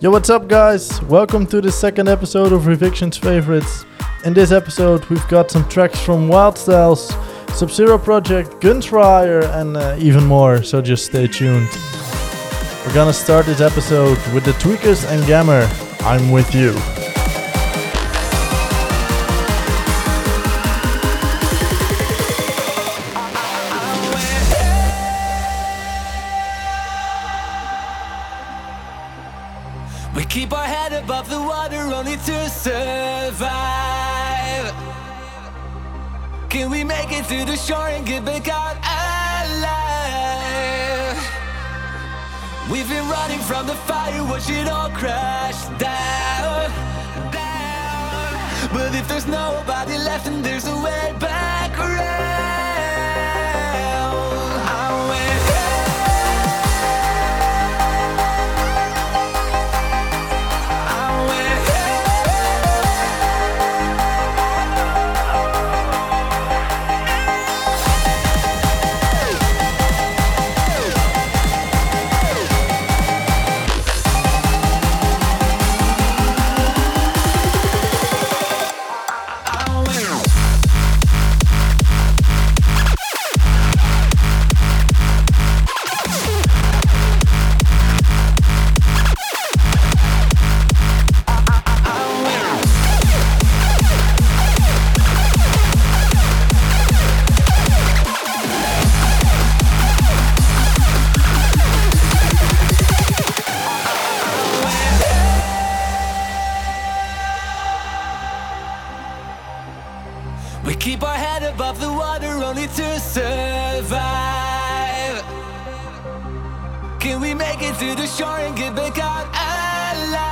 Yo, what's up, guys? Welcome to the second episode of Reviction's Favorites. In this episode, we've got some tracks from Wildstylez, Sub Zero Project, Gunfire, and uh, even more, so just stay tuned. We're gonna start this episode with the Tweakers and Gammer. I'm with you. To the shore and get back out alive? We've been running from the fire, watch it all crash down. down. But if there's nobody left, and there's a way back around. Head above the water only to survive. Can we make it to the shore and get back out alive?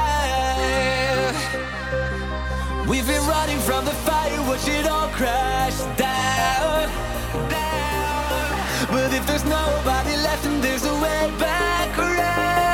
We've been running from the fire, watch it all crash down. down. But if there's nobody left, and there's a way back around.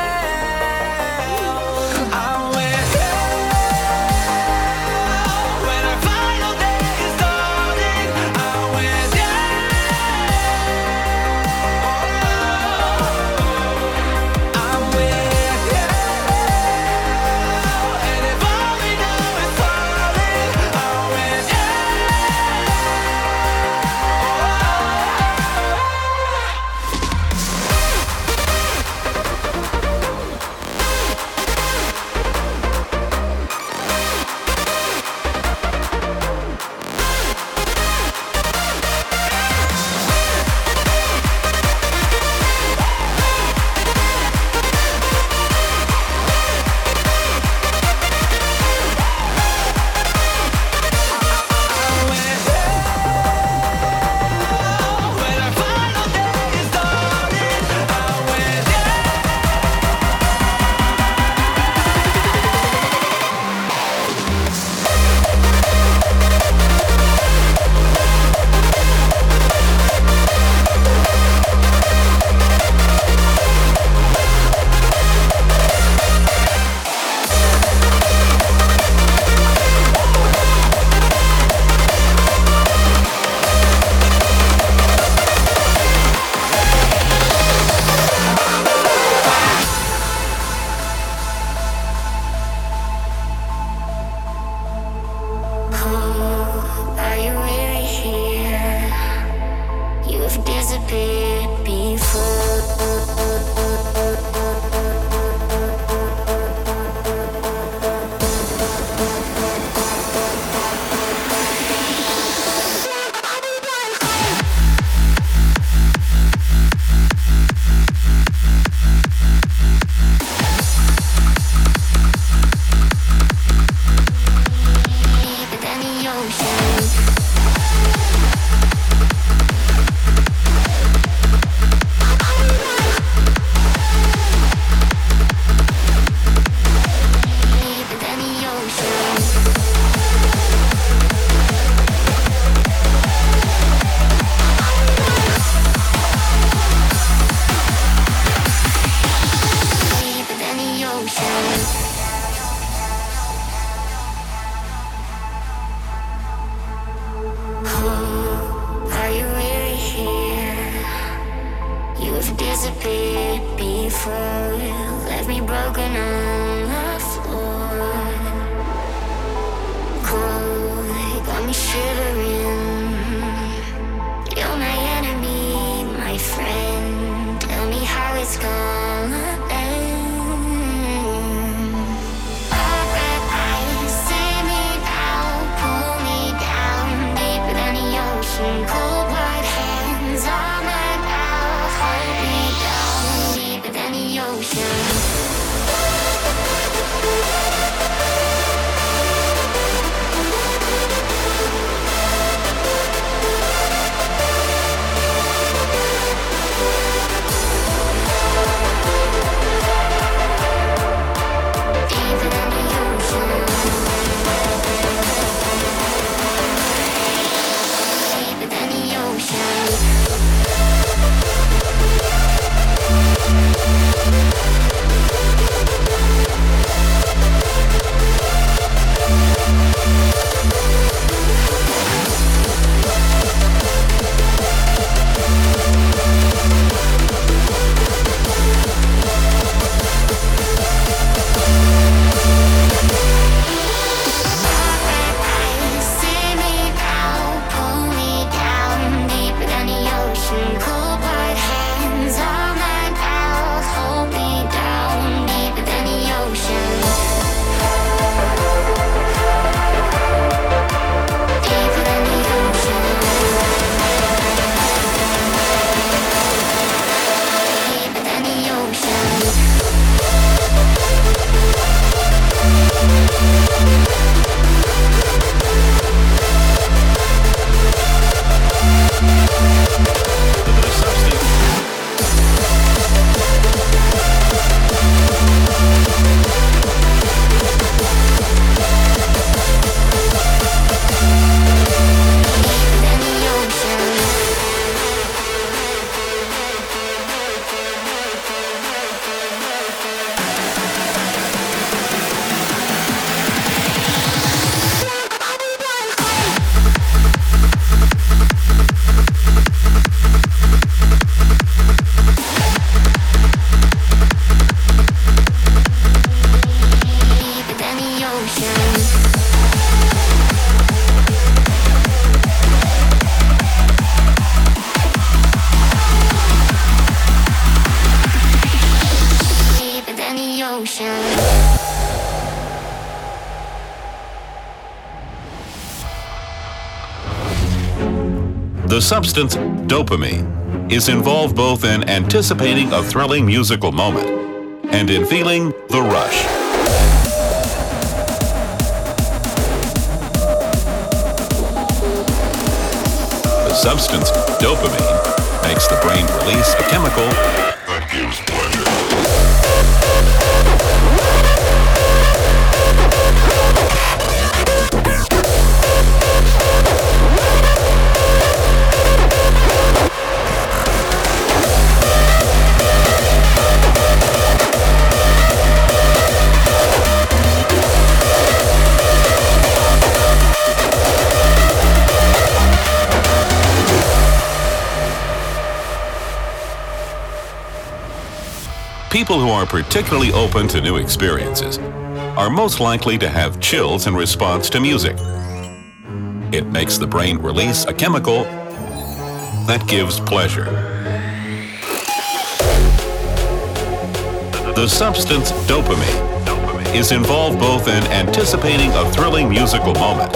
Substance dopamine is involved both in anticipating a thrilling musical moment and in feeling the rush. The substance dopamine makes the brain release a chemical People who are particularly open to new experiences are most likely to have chills in response to music. It makes the brain release a chemical that gives pleasure. The substance dopamine is involved both in anticipating a thrilling musical moment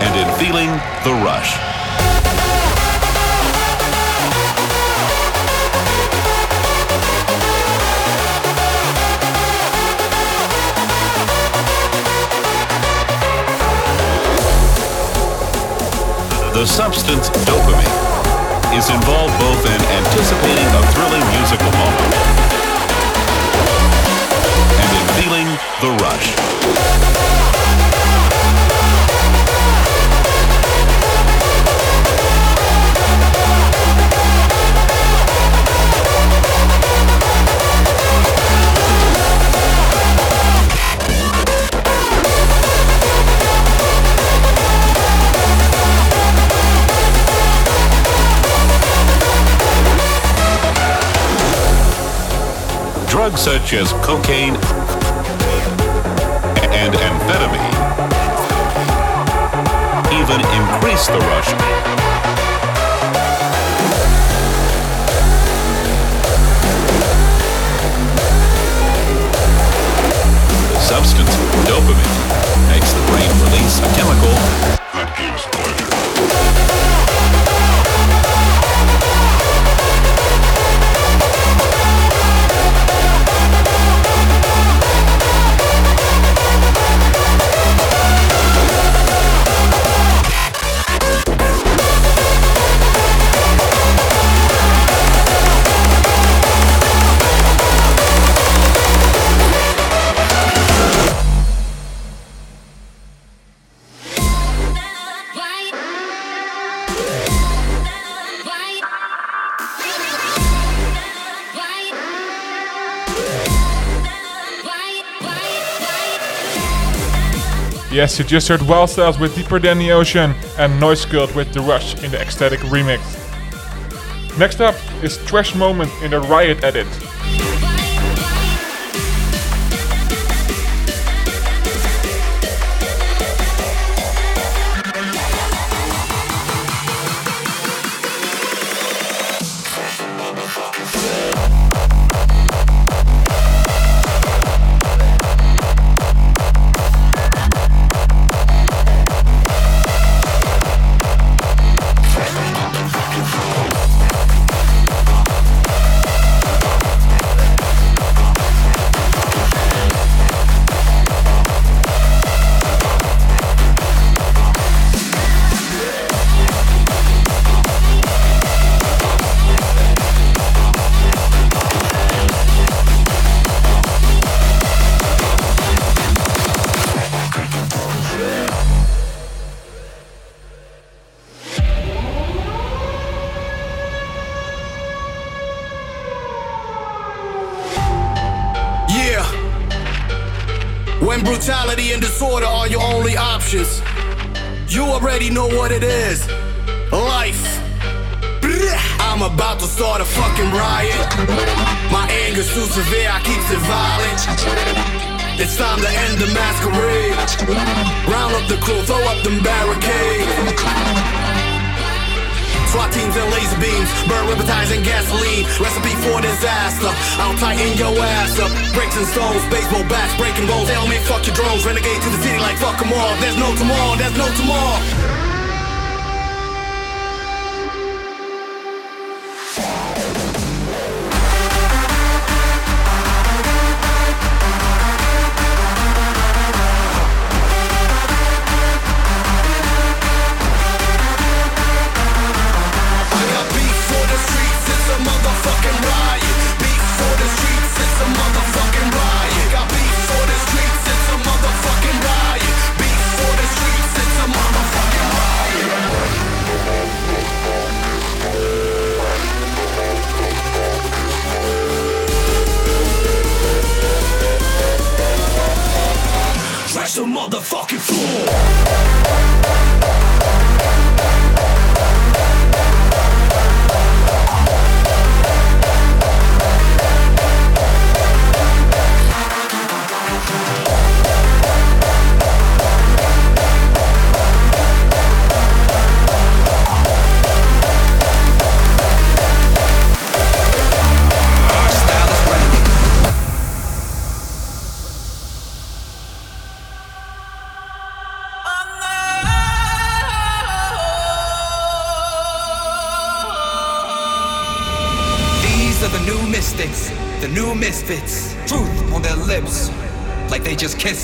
and in feeling the rush. The substance dopamine is involved both in anticipating a thrilling musical moment and in feeling the rush. Such as cocaine and amphetamine even increase the rush. The substance dopamine makes the brain release a chemical Yes, you just heard Wildstylez with Deeper Than the Ocean and Noise Cult with The Rush in the Ecstatic remix. Next up is Trash Moment in the Riot edit.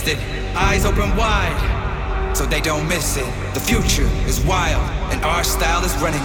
Eyes open wide, so they don't miss it. The future is wild, and our style is running.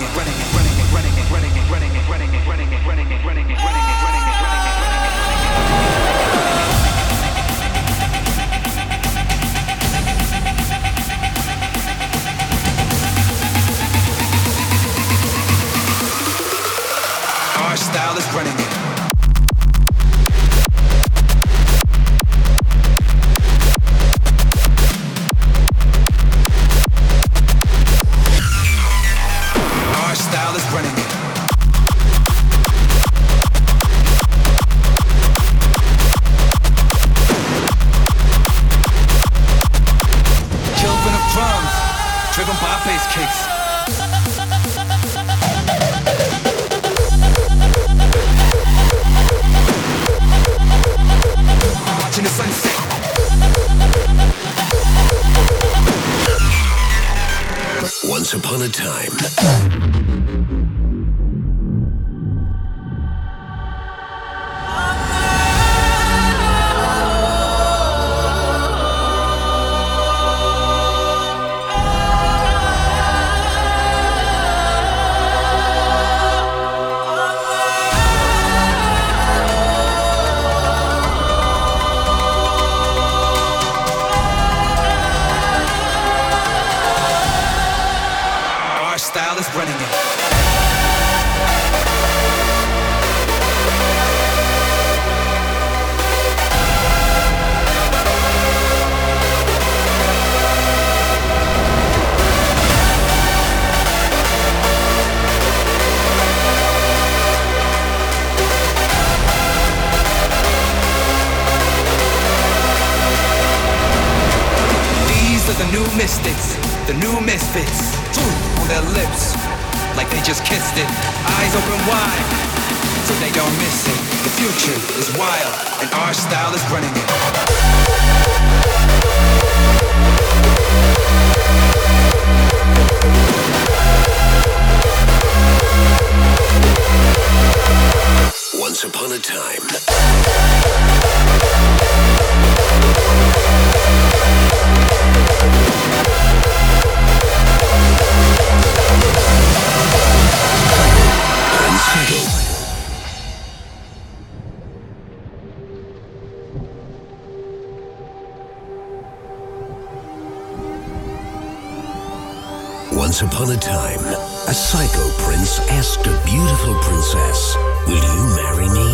once upon a time, a psycho prince asked a beautiful princess, Will you marry me?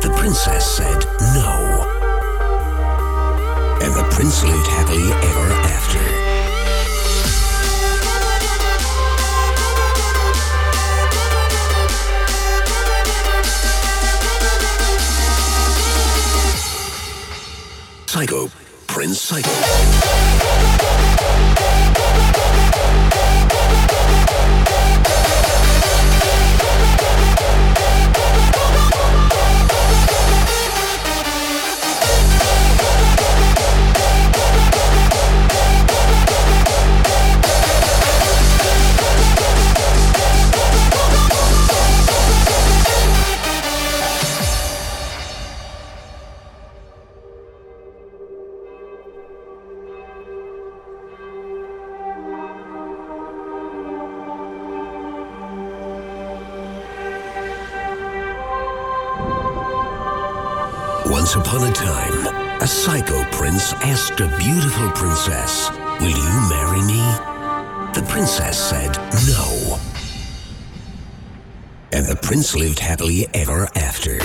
The princess said no. And the prince lived happily ever after. Psycho, Prince Psycho. Lived happily ever after.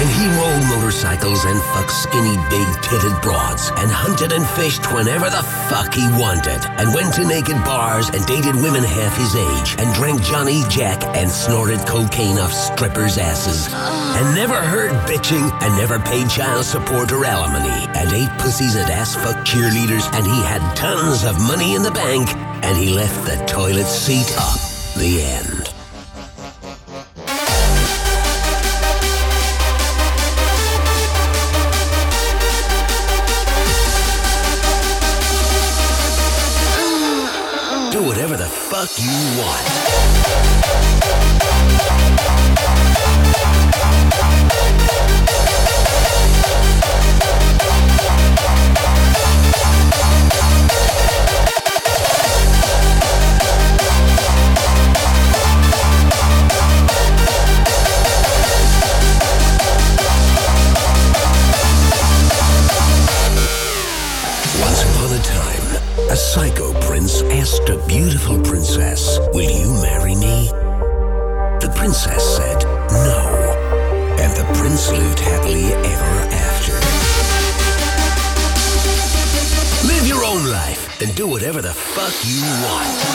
And he rode motorcycles and fucked skinny, big titted broads and hunted and fished whenever the fuck he wanted and went to naked bars and dated women half his age and drank Johnny Jack and snorted cocaine off strippers' asses and never heard bitching and never paid child support or alimony and ate pussies and ass fuck cheerleaders and he had tons of money in the bank and he left the toilet seat up. The end. Whatever the fuck you want. You want.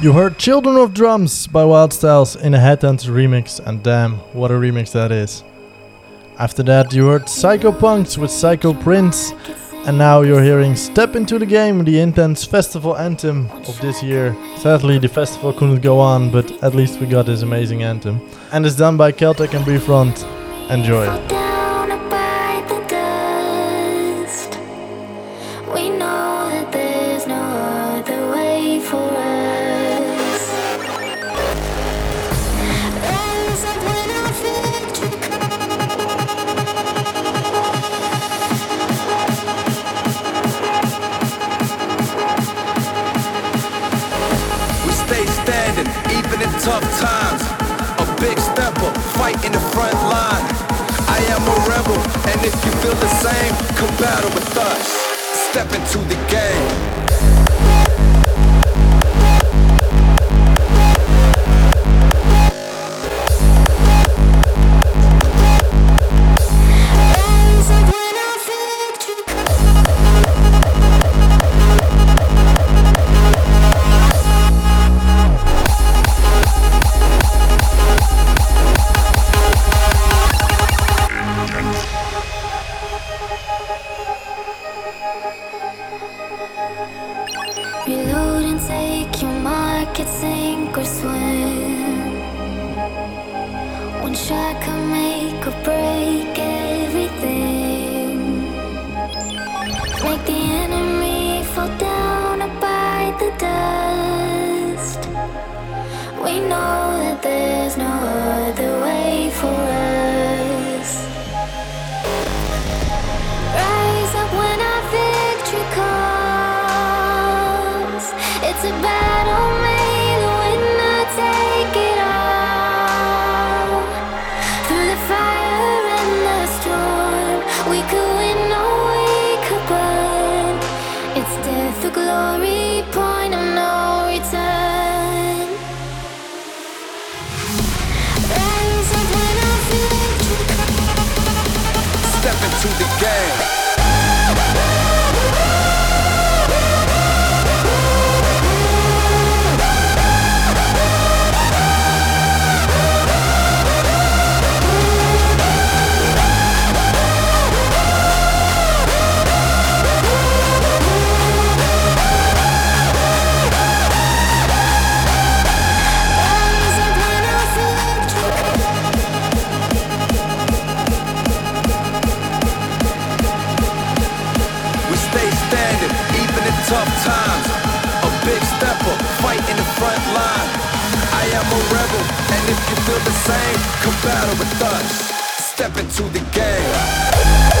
You heard Children of Drums by Wildstylez in a Headhunterz remix, and damn, what a remix that is. After that, you heard Psyko Punkz with Psycho Prince, and now you're hearing Step Into the Game, the intense festival anthem of this year. Sadly, the festival couldn't go on, but at least we got this amazing anthem. And it's done by Celtic and B-Front. Enjoy. Into the game. If you feel the same, come battle with us. Step into the game.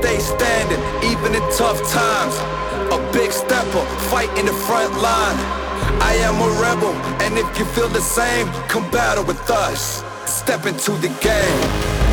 Stay standing, even in tough times. A big stepper, fight in the front line. I am a rebel, and if you feel the same, come battle with us. Step into the game.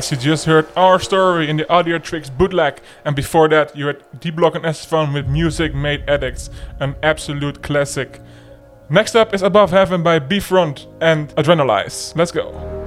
Yes, you just heard our story in the Audiotricz bootleg, and before that, you had D Block and S-te-Fan with Music Made Addicts, an absolute classic. Next up is Above Heaven by B Front and Adrenalize. Let's go.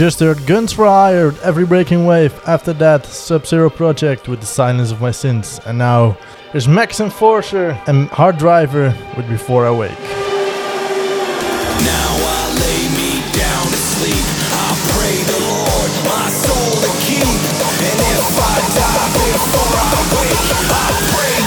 just heard Guns for Hired, Every Breaking Wave, after that Sub Zero Project with The Silence of My Sins, and now there's Max Enforcer and Hard Driver with Before I Wake. Now I lay me down to sleep, I pray the Lord my soul to keep, and if I die before I wake, I pray.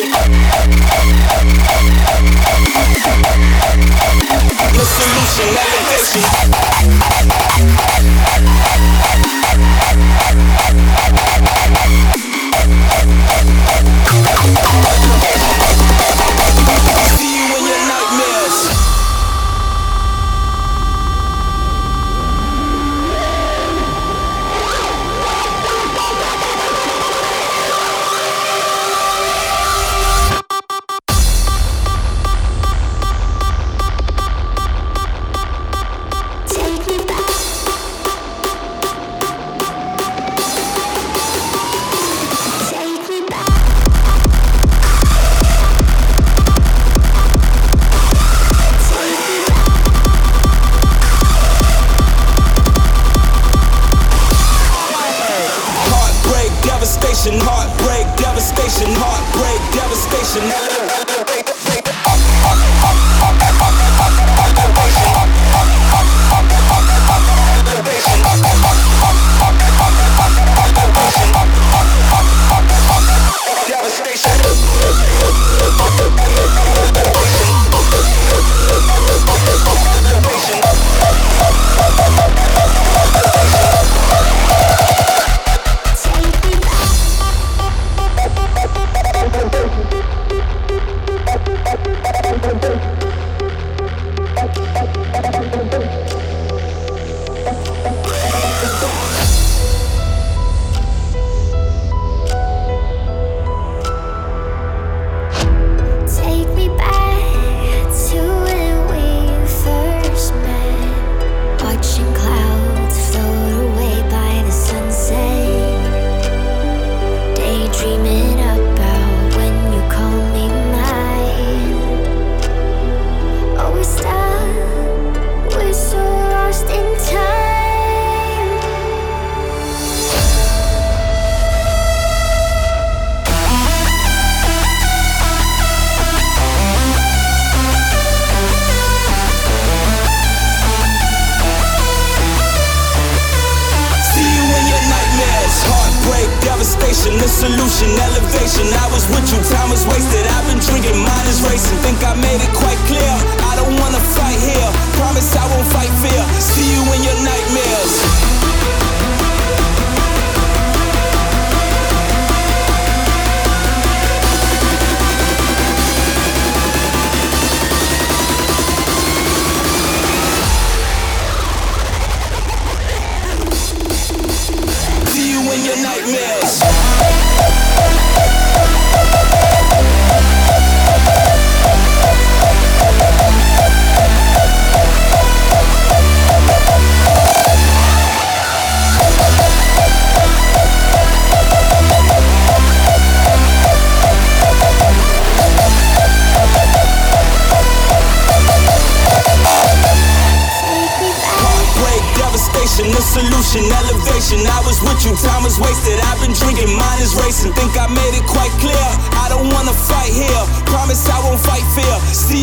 The solution, elevation.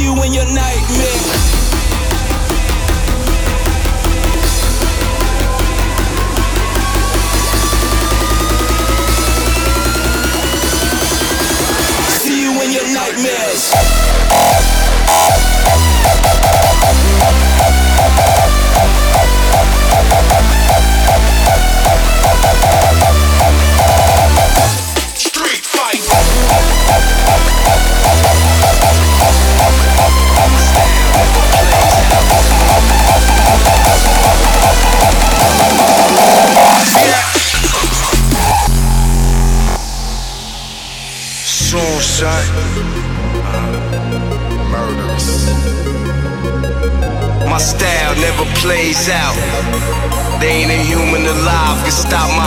You in your nightmare. Stop my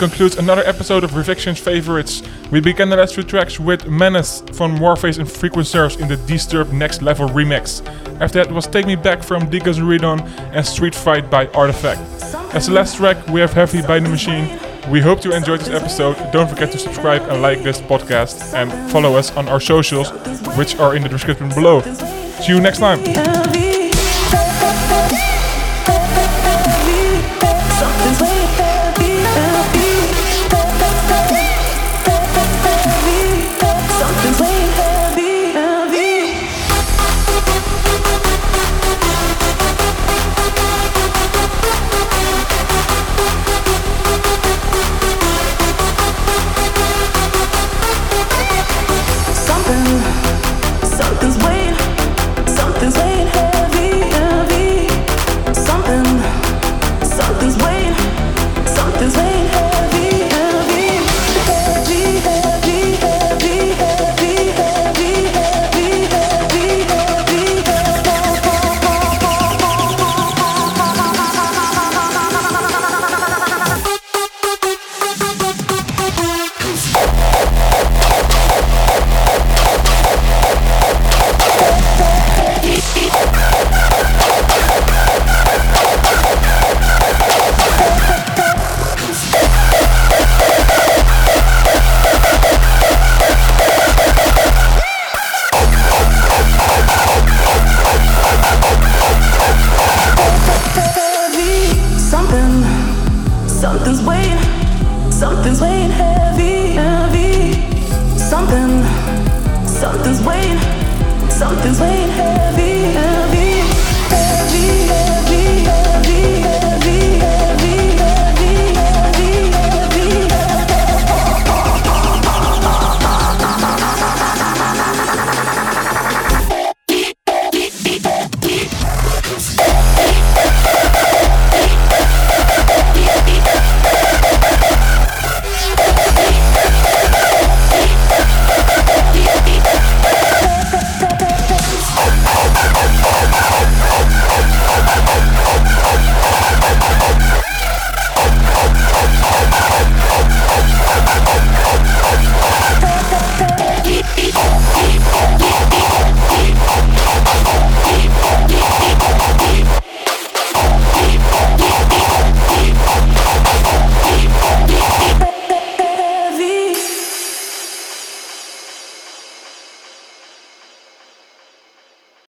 concludes another episode of Reviction's Favorites. We began the last two tracks with Menace from Warface and Frequencers in the Disturbed Next Level remix. After that was Take Me Back from Deacons Redon and Street Fight by Artifact. As the last track, we have Heavy by The Machine. We hope you enjoyed this episode. Don't forget to subscribe and like this podcast and follow us on our socials, which are in the description below. See you next time.